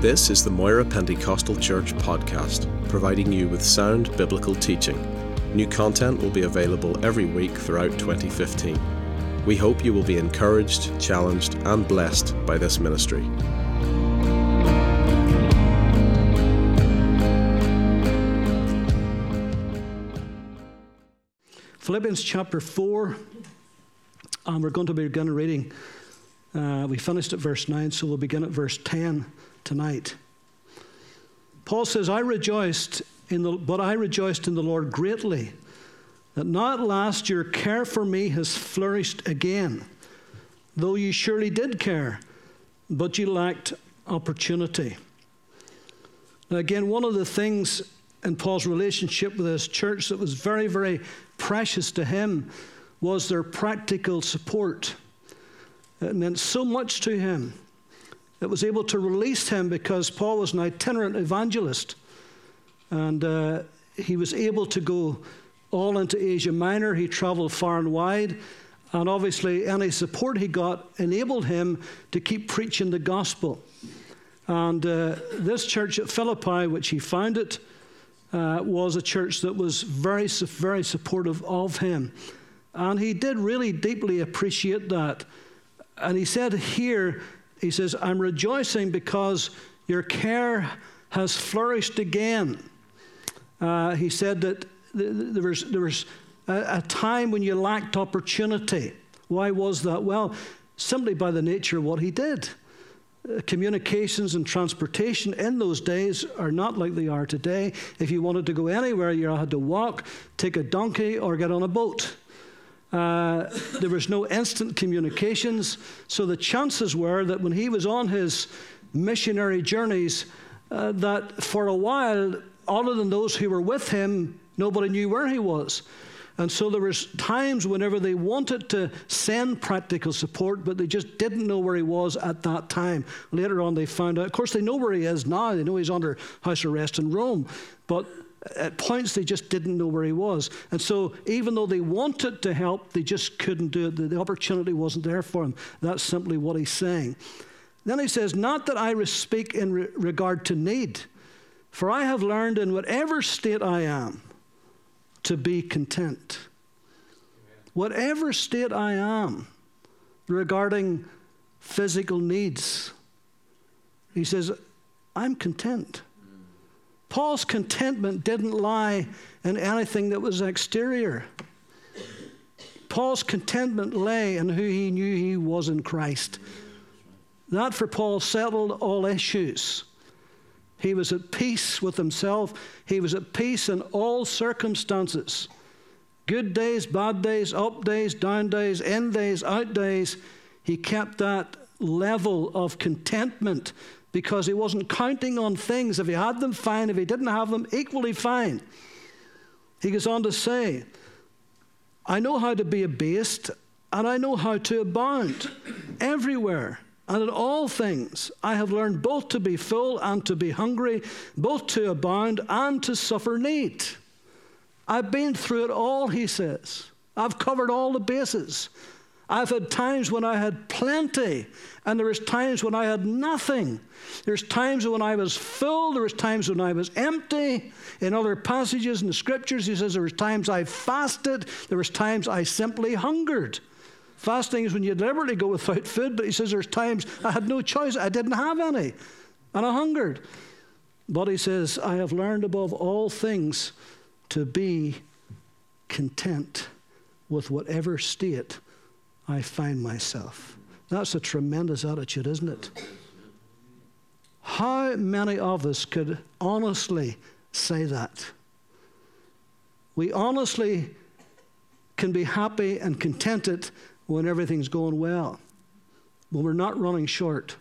This is the Moira Pentecostal Church podcast, providing you with sound biblical teaching. New content will be available every week throughout 2015. We hope you will be encouraged, challenged, and blessed by this ministry. Philippians chapter 4, and we're going to begin reading. Uh, we finished at verse 9, so we'll begin at verse 10 tonight. Paul says, I rejoiced in the, but I rejoiced in the Lord greatly that not last your care for me has flourished again, though you surely did care, but you lacked opportunity. Now, again, one of the things in Paul's relationship with his church that was very, very precious to him was their practical support. It meant so much to him. It was able to release him because Paul was an itinerant evangelist. And uh, he was able to go all into Asia Minor. He traveled far and wide. And obviously, any support he got enabled him to keep preaching the gospel. And uh, this church at Philippi, which he founded, uh, was a church that was very, very supportive of him. And he did really deeply appreciate that. And he said here, he says, I'm rejoicing because your care has flourished again. Uh, he said that there was, there was a, a time when you lacked opportunity. Why was that? Well, simply by the nature of what he did. Uh, communications and transportation in those days are not like they are today. If you wanted to go anywhere, you had to walk, take a donkey, or get on a boat. Uh, there was no instant communications, so the chances were that when he was on his missionary journeys, uh, that for a while, other than those who were with him, nobody knew where he was. And so there was times whenever they wanted to send practical support, but they just didn't know where he was at that time. Later on, they found out. Of course, they know where he is now. They know he's under house arrest in Rome, but at points they just didn't know where he was. And so, even though they wanted to help, they just couldn't do it. The, opportunity wasn't there for him. That's simply what he's saying. Then he says, Not that I speak in re- regard to need, for I have learned in whatever state I am to be content. Whatever state I am regarding physical needs, he says, I'm content. Paul's contentment didn't lie in anything that was exterior. Paul's contentment lay in who he knew he was in Christ. That for Paul settled all issues. He was at peace with himself, he was at peace in all circumstances good days, bad days, up days, down days, in days, out days. He kept that level of contentment because he wasn't counting on things. If he had them, fine. If he didn't have them, equally fine. He goes on to say, I know how to be abased and I know how to abound everywhere. And in all things, I have learned both to be full and to be hungry, both to abound and to suffer need. I've been through it all, he says. I've covered all the bases. I've had times when I had plenty, and there was times when I had nothing. There's times when I was full, there was times when I was empty. In other passages in the scriptures, he says there was times I fasted, there was times I simply hungered. Fasting is when you deliberately go without food, but he says there's times I had no choice, I didn't have any, and I hungered. But he says, I have learned above all things to be content with whatever state I find myself. That's a tremendous attitude, isn't it? How many of us could honestly say that? We honestly can be happy and contented when everything's going well, when we're not running short.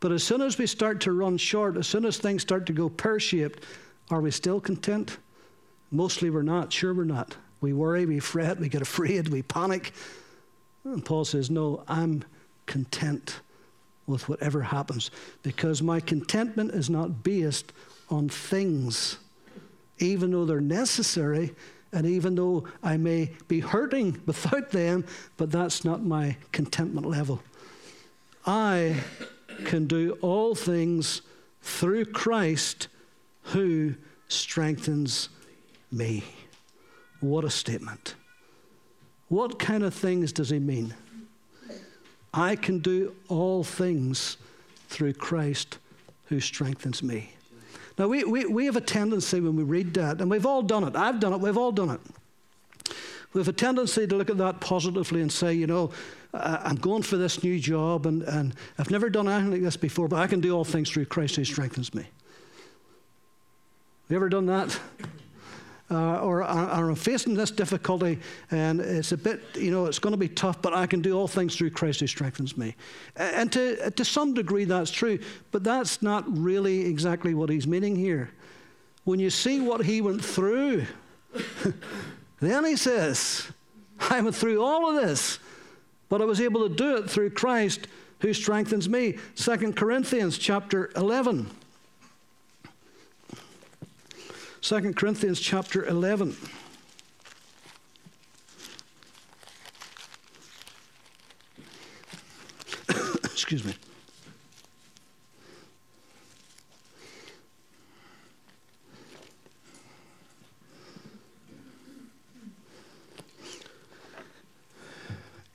But as soon as we start to run short, as soon as things start to go pear shaped, are we still content? Mostly we're not. Sure, we're not. We worry, we fret, we get afraid, we panic. And Paul says, No, I'm content with whatever happens because my contentment is not based on things, even though they're necessary and even though I may be hurting without them, but that's not my contentment level. I can do all things through Christ who strengthens me. What a statement. What kind of things does he mean? I can do all things through Christ who strengthens me. Now, we, we, we have a tendency when we read that, and we've all done it. I've done it, we've all done it. We have a tendency to look at that positively and say, you know, I'm going for this new job, and, and I've never done anything like this before, but I can do all things through Christ who strengthens me. Have you ever done that? Uh, or, I'm facing this difficulty and it's a bit, you know, it's going to be tough, but I can do all things through Christ who strengthens me. And to, to some degree, that's true, but that's not really exactly what he's meaning here. When you see what he went through, then he says, I went through all of this, but I was able to do it through Christ who strengthens me. 2 Corinthians chapter 11. 2 Corinthians chapter 11. Excuse me.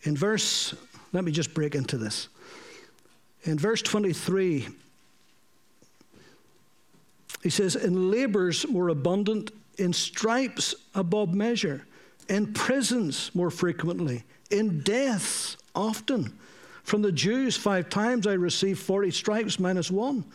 In verse, let me just break into this. In verse 23, he says, in labors more abundant, in stripes above measure, in prisons more frequently, in deaths often. From the Jews, five times I received 40 stripes minus one.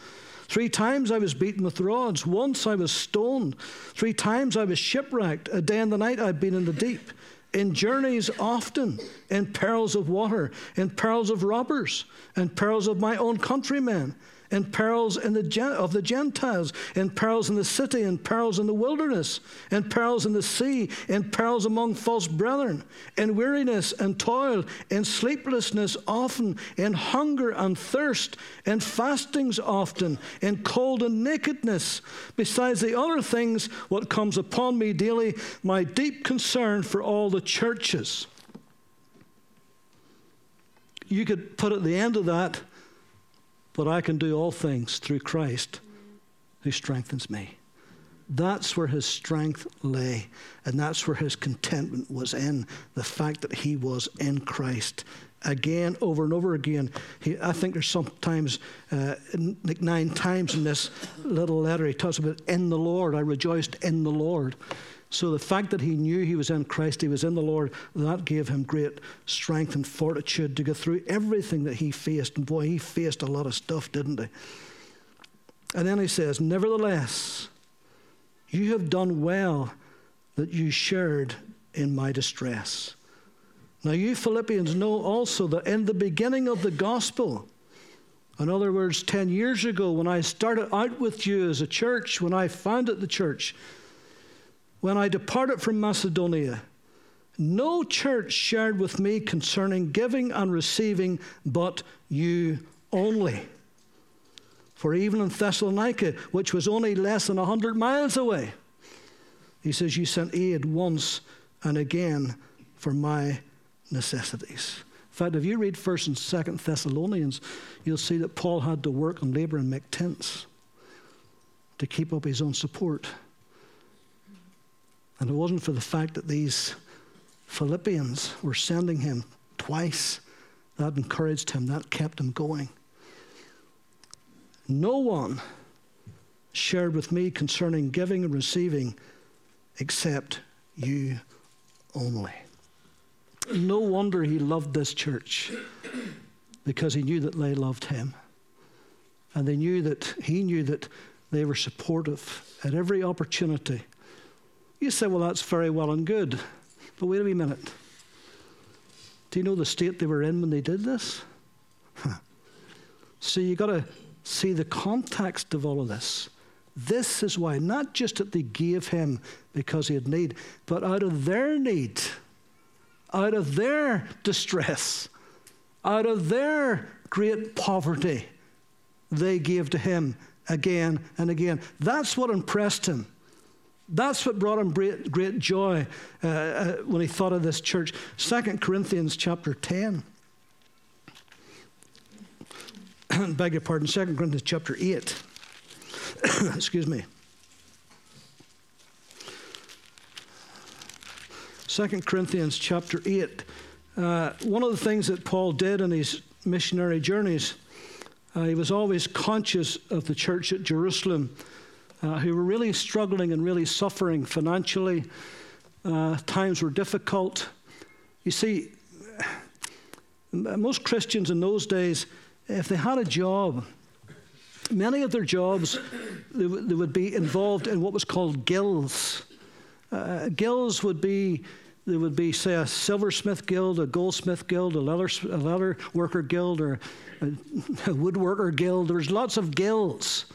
Three times I was beaten with rods. Once I was stoned. Three times I was shipwrecked. A day and the night I've been in the deep. In journeys often, in perils of water, in perils of robbers, in perils of my own countrymen in perils in the, of the Gentiles, in perils in the city, in perils in the wilderness, in perils in the sea, in perils among false brethren, in weariness and toil, in sleeplessness often, in hunger and thirst, in fastings often, in cold and nakedness. Besides the other things, what comes upon me daily, my deep concern for all the churches. You could put at the end of that, but I can do all things through Christ who strengthens me. That's where his strength lay, and that's where his contentment was in the fact that he was in Christ. Again, over and over again. He, I think there's sometimes, uh, like nine times in this little letter, he talks about in the Lord. I rejoiced in the Lord. So the fact that he knew he was in Christ, he was in the Lord, that gave him great strength and fortitude to go through everything that he faced. And boy, he faced a lot of stuff, didn't he? And then he says, Nevertheless, you have done well that you shared in my distress. Now, you Philippians know also that in the beginning of the gospel, in other words, 10 years ago, when I started out with you as a church, when I founded the church, when I departed from Macedonia, no church shared with me concerning giving and receiving but you only. For even in Thessalonica, which was only less than 100 miles away, he says, You sent aid once and again for my necessities. In fact, if you read 1st and 2nd Thessalonians, you'll see that Paul had to work and labor and make tents to keep up his own support. And it wasn't for the fact that these Philippians were sending him twice. That encouraged him, that kept him going. No one shared with me concerning giving and receiving except you only. No wonder he loved this church because he knew that they loved him. And they knew that he knew that they were supportive at every opportunity you say, well, that's very well and good. But wait a wee minute. Do you know the state they were in when they did this? Huh. So you've got to see the context of all of this. This is why, not just that they gave him because he had need, but out of their need, out of their distress, out of their great poverty, they gave to him again and again. That's what impressed him. That's what brought him great, great joy uh, uh, when he thought of this church. 2 Corinthians chapter 10. beg your pardon, 2 Corinthians chapter 8. Excuse me. 2 Corinthians chapter 8. Uh, one of the things that Paul did in his missionary journeys, uh, he was always conscious of the church at Jerusalem, uh, who were really struggling and really suffering financially. Uh, times were difficult. You see, most Christians in those days, if they had a job, many of their jobs, they, w- they would be involved in what was called guilds. Uh, guilds would be there would be, say, a silversmith guild, a goldsmith guild, a leather, a leather worker guild, or a, a woodworker guild. There's lots of guilds.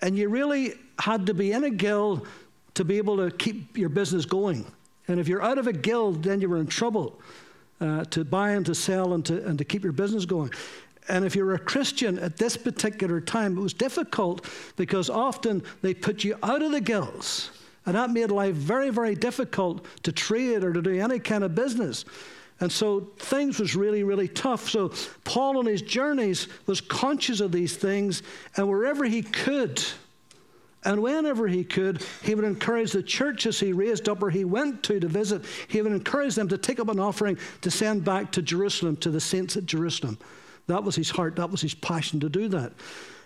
And you really had to be in a guild to be able to keep your business going. And if you're out of a guild, then you were in trouble uh, to buy and to sell and to, and to keep your business going. And if you're a Christian at this particular time, it was difficult because often they put you out of the guilds. And that made life very, very difficult to trade or to do any kind of business. And so things was really, really tough. So Paul on his journeys was conscious of these things, and wherever he could, and whenever he could, he would encourage the churches he raised up or he went to to visit, he would encourage them to take up an offering to send back to Jerusalem, to the saints at Jerusalem. That was his heart, that was his passion to do that.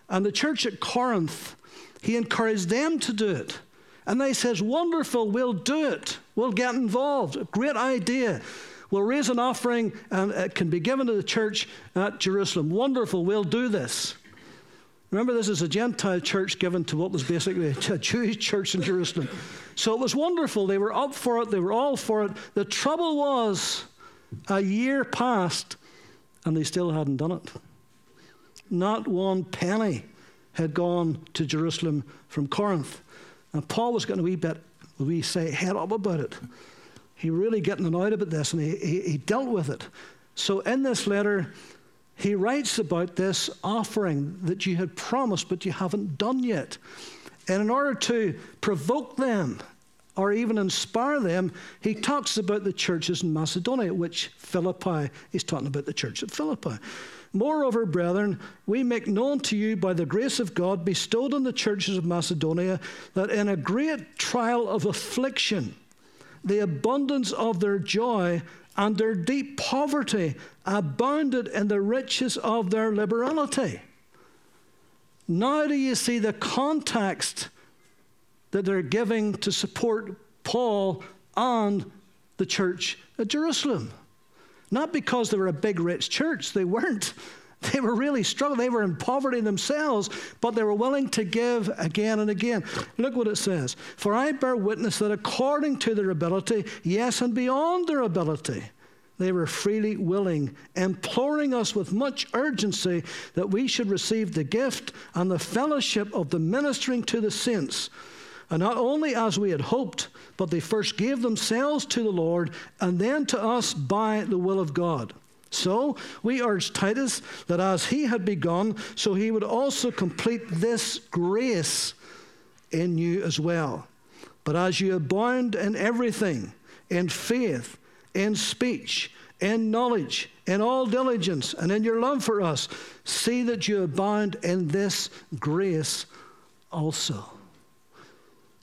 And the church at Corinth, he encouraged them to do it. And they says, wonderful, we'll do it. We'll get involved. Great idea. We'll raise an offering and it can be given to the church at Jerusalem. Wonderful, we'll do this. Remember, this is a Gentile church given to what was basically a Jewish church in Jerusalem. So it was wonderful. They were up for it, they were all for it. The trouble was, a year passed and they still hadn't done it. Not one penny had gone to Jerusalem from Corinth. And Paul was getting a wee bit, we say, head up about it. He really getting annoyed about this and he, he, he dealt with it. So in this letter, he writes about this offering that you had promised but you haven't done yet. And in order to provoke them or even inspire them, he talks about the churches in Macedonia, which Philippi is talking about the church at Philippi. Moreover, brethren, we make known to you by the grace of God bestowed on the churches of Macedonia that in a great trial of affliction, the abundance of their joy and their deep poverty abounded in the riches of their liberality. Now, do you see the context that they're giving to support Paul and the church at Jerusalem? Not because they were a big, rich church, they weren't. They were really struggling. They were in poverty themselves, but they were willing to give again and again. Look what it says For I bear witness that according to their ability, yes, and beyond their ability, they were freely willing, imploring us with much urgency that we should receive the gift and the fellowship of the ministering to the saints. And not only as we had hoped, but they first gave themselves to the Lord and then to us by the will of God. So we urge Titus that as he had begun, so he would also complete this grace in you as well. But as you abound in everything, in faith, in speech, in knowledge, in all diligence, and in your love for us, see that you abound in this grace also.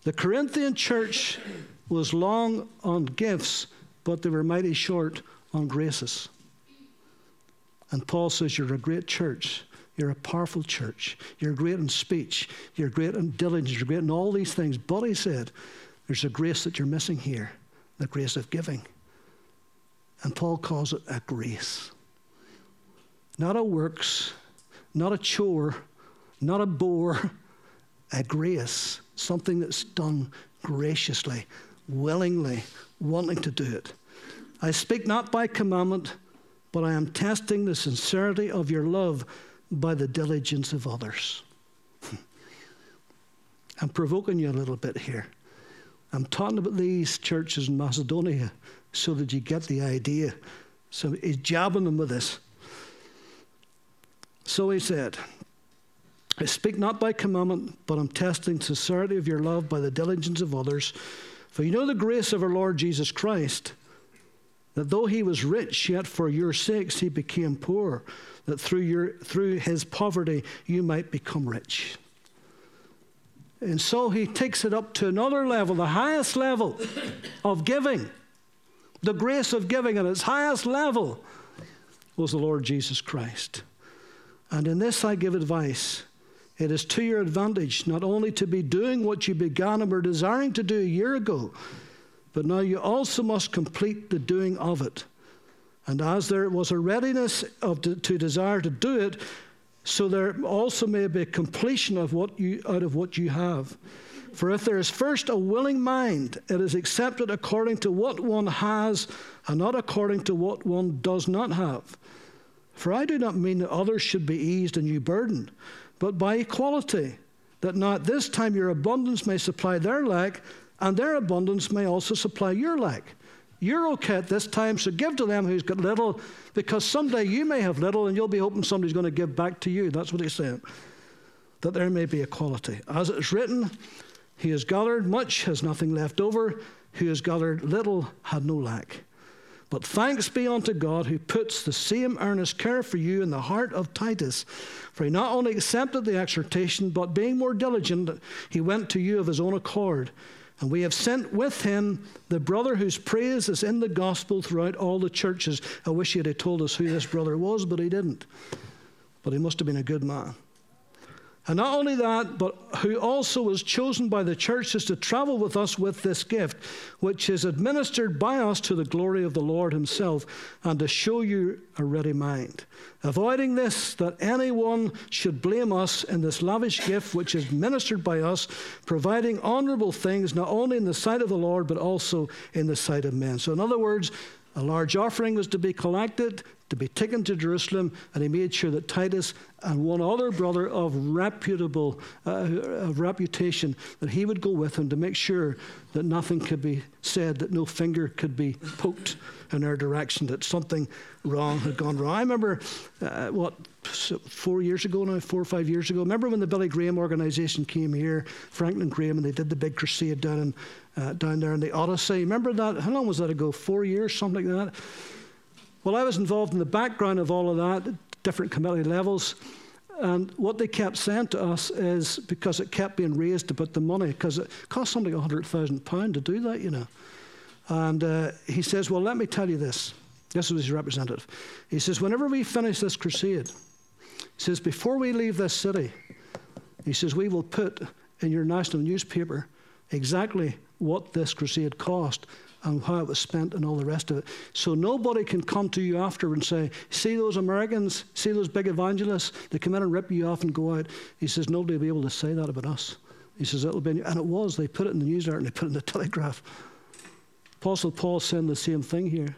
The Corinthian church was long on gifts, but they were mighty short on graces. And Paul says, You're a great church. You're a powerful church. You're great in speech. You're great in diligence. You're great in all these things. But he said, There's a grace that you're missing here the grace of giving. And Paul calls it a grace. Not a works, not a chore, not a bore, a grace something that's done graciously, willingly, wanting to do it. I speak not by commandment, but I am testing the sincerity of your love by the diligence of others. I'm provoking you a little bit here. I'm talking about these churches in Macedonia so that you get the idea. So he's jabbing them with this. So he said, I speak not by commandment, but I'm testing sincerity of your love by the diligence of others. For you know the grace of our Lord Jesus Christ, that though he was rich, yet for your sakes he became poor, that through, your, through his poverty you might become rich. And so he takes it up to another level, the highest level of giving. The grace of giving at its highest level was the Lord Jesus Christ. And in this I give advice. It is to your advantage not only to be doing what you began and were desiring to do a year ago, but now you also must complete the doing of it. And as there was a readiness of to, to desire to do it, so there also may be a completion of what you, out of what you have. For if there is first a willing mind, it is accepted according to what one has and not according to what one does not have. For I do not mean that others should be eased and you burdened, but by equality, that now at this time your abundance may supply their lack, and their abundance may also supply your lack. You're okay at this time, so give to them who's got little, because someday you may have little and you'll be hoping somebody's going to give back to you. That's what he's saying. That there may be equality. As it is written, he has gathered much, has nothing left over. Who has gathered little had no lack. But thanks be unto God who puts the same earnest care for you in the heart of Titus. For he not only accepted the exhortation, but being more diligent, he went to you of his own accord. And we have sent with him the brother whose praise is in the gospel throughout all the churches. I wish he had told us who this brother was, but he didn't. But he must have been a good man. And not only that, but who also was chosen by the churches to travel with us with this gift, which is administered by us to the glory of the Lord Himself, and to show you a ready mind. Avoiding this, that anyone should blame us in this lavish gift which is ministered by us, providing honorable things not only in the sight of the Lord, but also in the sight of men. So, in other words, a large offering was to be collected, to be taken to Jerusalem, and he made sure that Titus and one other brother of reputable uh, of reputation that he would go with him to make sure that nothing could be said, that no finger could be poked in our direction, that something wrong had gone wrong. I remember uh, what four years ago now, four or five years ago. Remember when the Billy Graham organization came here, Franklin Graham, and they did the big crusade down in uh, down there in the Odyssey. Remember that? How long was that ago? Four years, something like that. Well, I was involved in the background of all of that, different committee levels. And what they kept saying to us is because it kept being raised about the money, because it cost something like £100,000 to do that, you know. And uh, he says, Well, let me tell you this. This was his representative. He says, Whenever we finish this crusade, he says, Before we leave this city, he says, We will put in your national newspaper exactly what this crusade cost and how it was spent and all the rest of it. So nobody can come to you after and say, See those Americans, see those big evangelists, they come in and rip you off and go out. He says, Nobody will be able to say that about us. He says, It'll be, and it was. They put it in the newsletter and they put it in the telegraph. Apostle Paul saying the same thing here.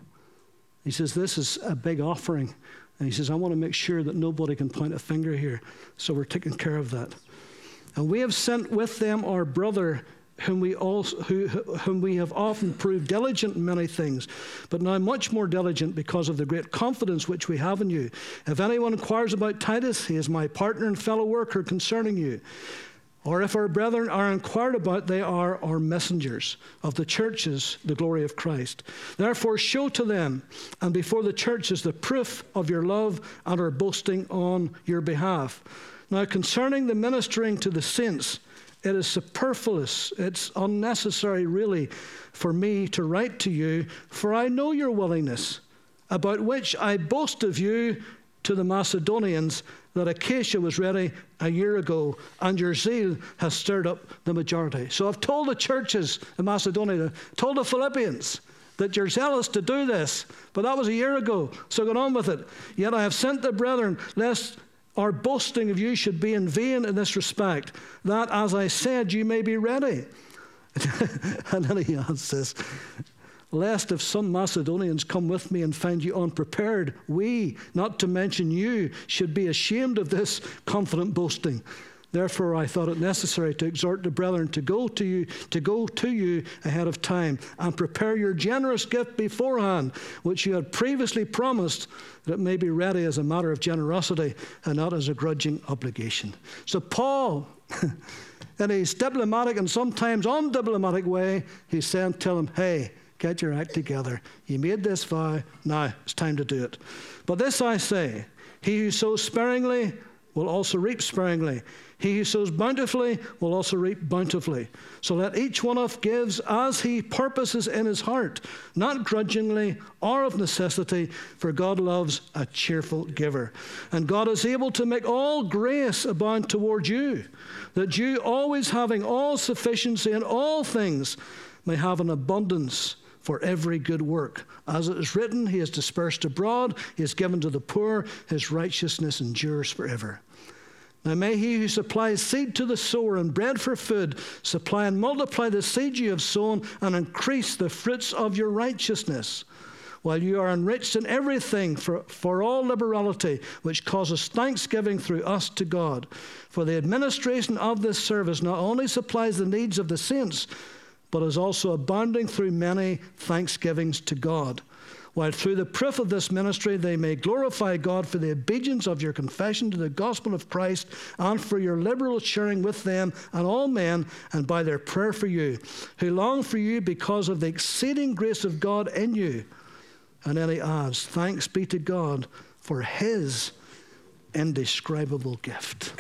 He says, This is a big offering. And he says, I want to make sure that nobody can point a finger here. So we're taking care of that. And we have sent with them our brother whom we, also, who, whom we have often proved diligent in many things, but now much more diligent because of the great confidence which we have in you. If anyone inquires about Titus, he is my partner and fellow worker concerning you. Or if our brethren are inquired about, they are our messengers of the churches, the glory of Christ. Therefore, show to them and before the churches the proof of your love and our boasting on your behalf. Now, concerning the ministering to the saints, it is superfluous, it's unnecessary, really, for me to write to you, for I know your willingness, about which I boast of you to the Macedonians that Achaia was ready a year ago, and your zeal has stirred up the majority. So I've told the churches in Macedonia, told the Philippians, that you're zealous to do this, but that was a year ago, so get on with it. Yet I have sent the brethren, lest our boasting of you should be in vain in this respect, that, as I said, you may be ready. and then he adds this Lest if some Macedonians come with me and find you unprepared, we, not to mention you, should be ashamed of this confident boasting. Therefore, I thought it necessary to exhort the brethren to go to you, to go to you ahead of time, and prepare your generous gift beforehand, which you had previously promised, that it may be ready as a matter of generosity and not as a grudging obligation. So, Paul, in his diplomatic and sometimes undiplomatic way, he's saying, "Tell him, hey, get your act together. You made this vow, now it's time to do it. But this I say he who sows sparingly will also reap sparingly. He who sows bountifully will also reap bountifully. So let each one of gives as he purposes in his heart, not grudgingly or of necessity, for God loves a cheerful giver. And God is able to make all grace abound toward you, that you, always having all sufficiency in all things, may have an abundance for every good work. As it is written, He has dispersed abroad, He has given to the poor, His righteousness endures forever. Now may he who supplies seed to the sower and bread for food supply and multiply the seed you have sown and increase the fruits of your righteousness, while you are enriched in everything for, for all liberality, which causes thanksgiving through us to God. For the administration of this service not only supplies the needs of the saints, but is also abounding through many thanksgivings to God while through the proof of this ministry they may glorify God for the obedience of your confession to the gospel of Christ and for your liberal sharing with them and all men, and by their prayer for you, who long for you because of the exceeding grace of God in you. And then he adds, Thanks be to God for his indescribable gift.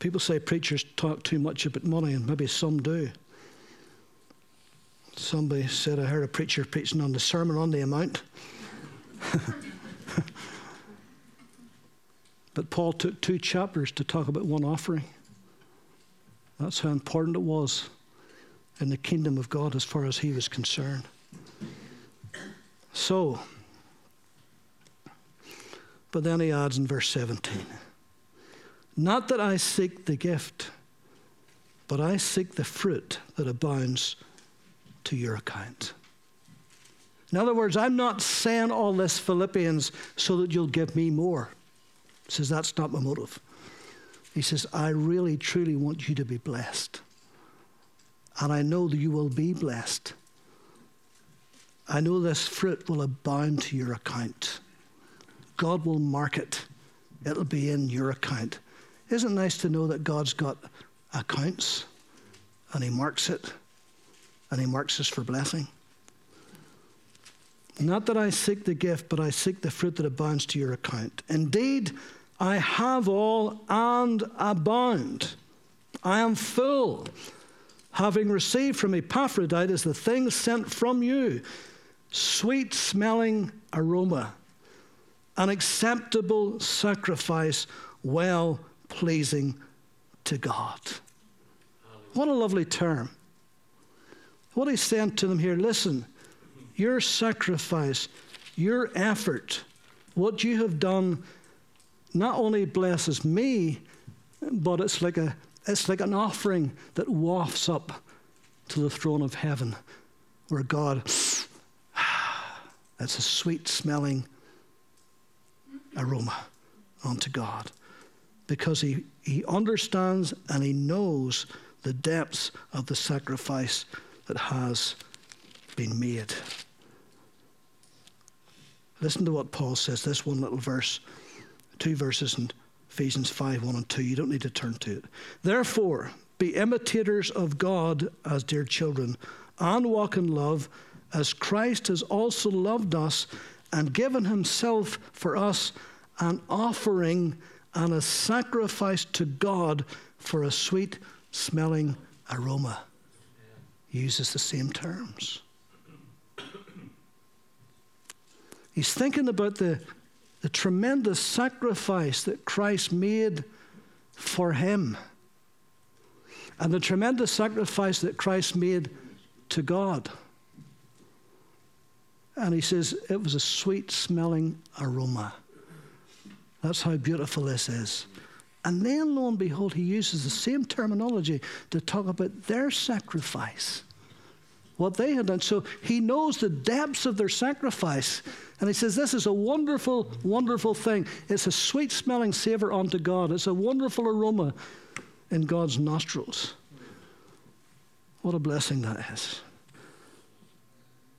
People say preachers talk too much about money, and maybe some do. Somebody said, I heard a preacher preaching on the Sermon on the Mount. but Paul took two chapters to talk about one offering. That's how important it was in the kingdom of God as far as he was concerned. So, but then he adds in verse 17 Not that I seek the gift, but I seek the fruit that abounds to your account. In other words, I'm not saying all this, Philippians, so that you'll give me more. He says, that's not my motive. He says, I really, truly want you to be blessed. And I know that you will be blessed. I know this fruit will abound to your account. God will mark it, it'll be in your account. Isn't it nice to know that God's got accounts and He marks it? and he marks us for blessing. Not that I seek the gift, but I seek the fruit that abounds to your account. Indeed, I have all and abound. I am full, having received from Epaphroditus the things sent from you sweet smelling aroma, an acceptable sacrifice, well pleasing to God. What a lovely term. What he's saying to them here listen, your sacrifice, your effort, what you have done not only blesses me, but it's like, a, it's like an offering that wafts up to the throne of heaven where God, it's a sweet smelling aroma unto God because he, he understands and he knows the depths of the sacrifice that has been made. Listen to what Paul says, this one little verse, two verses in Ephesians 5 1 and 2. You don't need to turn to it. Therefore, be imitators of God as dear children, and walk in love, as Christ has also loved us and given himself for us, an offering and a sacrifice to God for a sweet smelling aroma uses the same terms. He's thinking about the, the tremendous sacrifice that Christ made for him and the tremendous sacrifice that Christ made to God. And he says it was a sweet smelling aroma. That's how beautiful this is. And then, lo and behold, he uses the same terminology to talk about their sacrifice, what they had done. So he knows the depths of their sacrifice. And he says, This is a wonderful, wonderful thing. It's a sweet smelling savor unto God, it's a wonderful aroma in God's nostrils. What a blessing that is.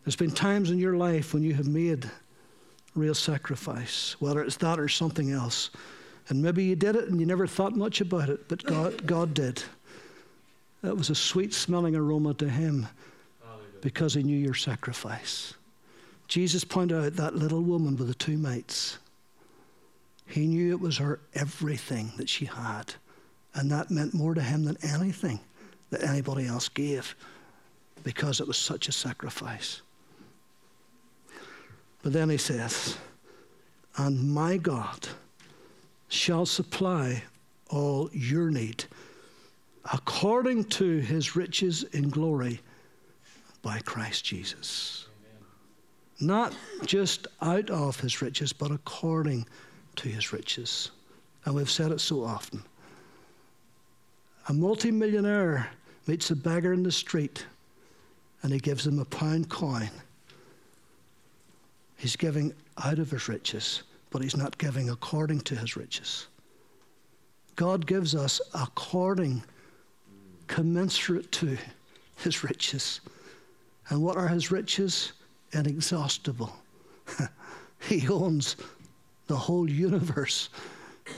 There's been times in your life when you have made real sacrifice, whether it's that or something else. And maybe you did it and you never thought much about it, but God, God did. it was a sweet smelling aroma to him because he knew your sacrifice. Jesus pointed out that little woman with the two mates. He knew it was her everything that she had. And that meant more to him than anything that anybody else gave because it was such a sacrifice. But then he says, And my God shall supply all your need according to his riches in glory by Christ Jesus. Amen. Not just out of his riches, but according to his riches. And we've said it so often. A multimillionaire meets a beggar in the street and he gives him a pound coin. He's giving out of his riches, but he's not giving according to his riches. God gives us according, commensurate to his riches. And what are his riches? Inexhaustible. he owns the whole universe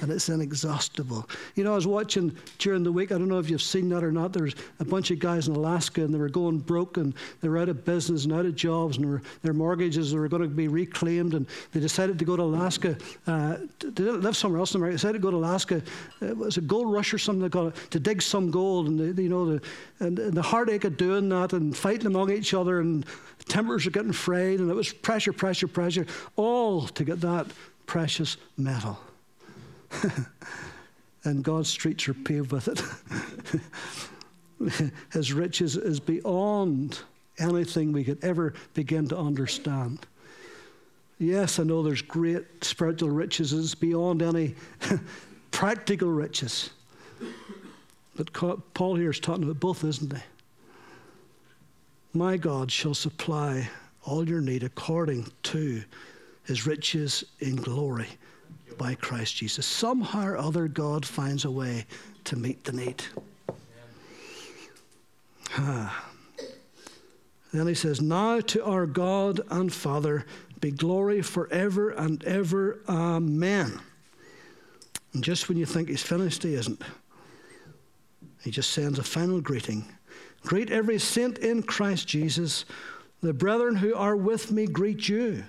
and it's inexhaustible. You know, I was watching during the week, I don't know if you've seen that or not, there's a bunch of guys in Alaska and they were going broke and they were out of business and out of jobs and their mortgages were going to be reclaimed and they decided to go to Alaska. Uh, they didn't live somewhere else in America. They decided to go to Alaska. It was a gold rush or something they call it, to dig some gold. And, they, you know, the, and, and the heartache of doing that and fighting among each other and timbers are getting frayed and it was pressure, pressure, pressure, all to get that precious metal. and God's streets are paved with it. His riches is beyond anything we could ever begin to understand. Yes, I know there's great spiritual riches, it's beyond any practical riches. But Paul here is talking about both, isn't he? My God shall supply all your need according to his riches in glory by Christ Jesus. Somehow or other, God finds a way to meet the need. Ah. Then he says, Now to our God and Father be glory forever and ever. Amen. And just when you think he's finished, he isn't. He just sends a final greeting. Greet every saint in Christ Jesus. The brethren who are with me greet you.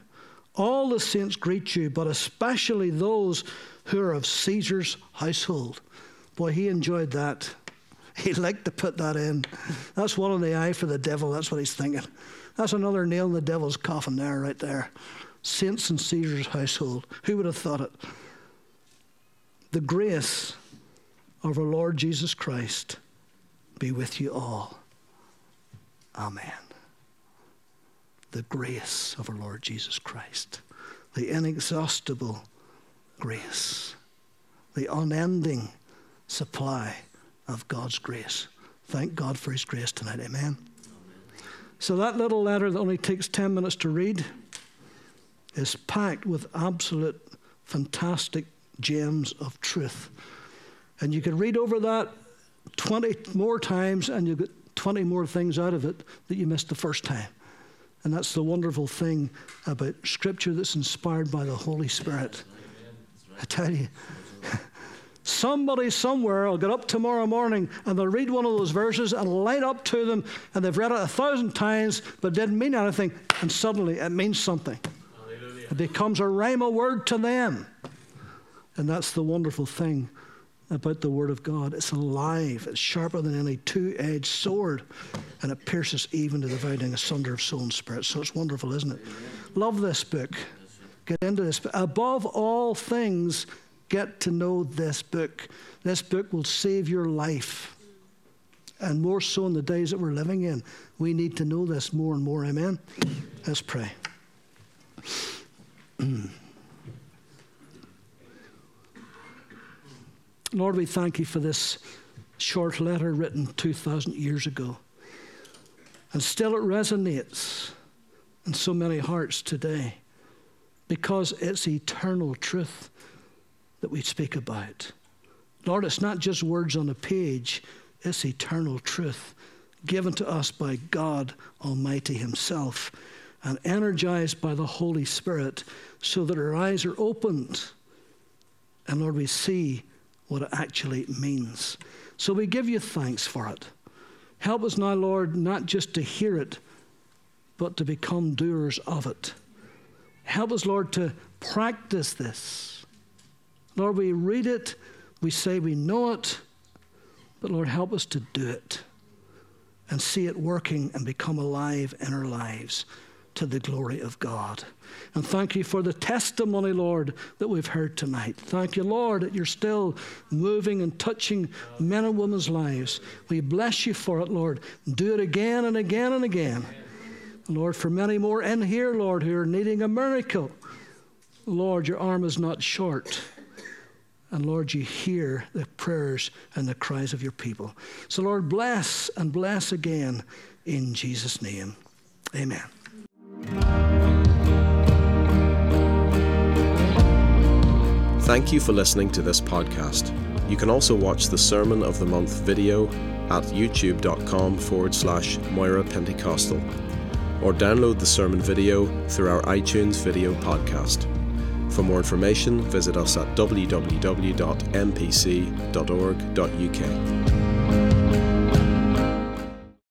All the saints greet you, but especially those who are of Caesar's household. Boy, he enjoyed that. He liked to put that in. That's one in the eye for the devil. That's what he's thinking. That's another nail in the devil's coffin there, right there. Saints in Caesar's household. Who would have thought it? The grace of our Lord Jesus Christ be with you all. Amen the grace of our Lord Jesus Christ, the inexhaustible grace, the unending supply of God's grace. Thank God for His grace tonight. Amen. Amen. So, that little letter that only takes 10 minutes to read is packed with absolute fantastic gems of truth. And you can read over that 20 more times and you get 20 more things out of it that you missed the first time. And that's the wonderful thing about Scripture that's inspired by the Holy Spirit. I tell you, somebody somewhere will get up tomorrow morning and they'll read one of those verses and light up to them, and they've read it a thousand times but didn't mean anything, and suddenly it means something. Hallelujah. It becomes a rhema word to them. And that's the wonderful thing about the Word of God. It's alive, it's sharper than any two edged sword, and it pierces even to dividing asunder of soul and spirit. So it's wonderful, isn't it? Love this book. Get into this. Above all things, get to know this book. This book will save your life. And more so in the days that we're living in. We need to know this more and more. Amen? Let's pray. Lord, we thank you for this short letter written 2,000 years ago. And still it resonates in so many hearts today because it's eternal truth that we speak about. Lord, it's not just words on a page, it's eternal truth given to us by God Almighty Himself and energized by the Holy Spirit so that our eyes are opened. And Lord, we see what it actually means. So we give you thanks for it. Help us now, Lord, not just to hear it, but to become doers of it. Help us, Lord, to practice this. Lord, we read it, we say we know it, but Lord, help us to do it and see it working and become alive in our lives to the glory of God. And thank you for the testimony, Lord, that we've heard tonight. Thank you, Lord, that you're still moving and touching men and women's lives. We bless you for it, Lord. Do it again and again and again. Lord, for many more in here, Lord, who are needing a miracle, Lord, your arm is not short. And Lord, you hear the prayers and the cries of your people. So, Lord, bless and bless again in Jesus' name. Amen. Thank you for listening to this podcast. You can also watch the Sermon of the Month video at youtube.com forward slash Moira Pentecostal or download the sermon video through our iTunes video podcast. For more information, visit us at www.mpc.org.uk.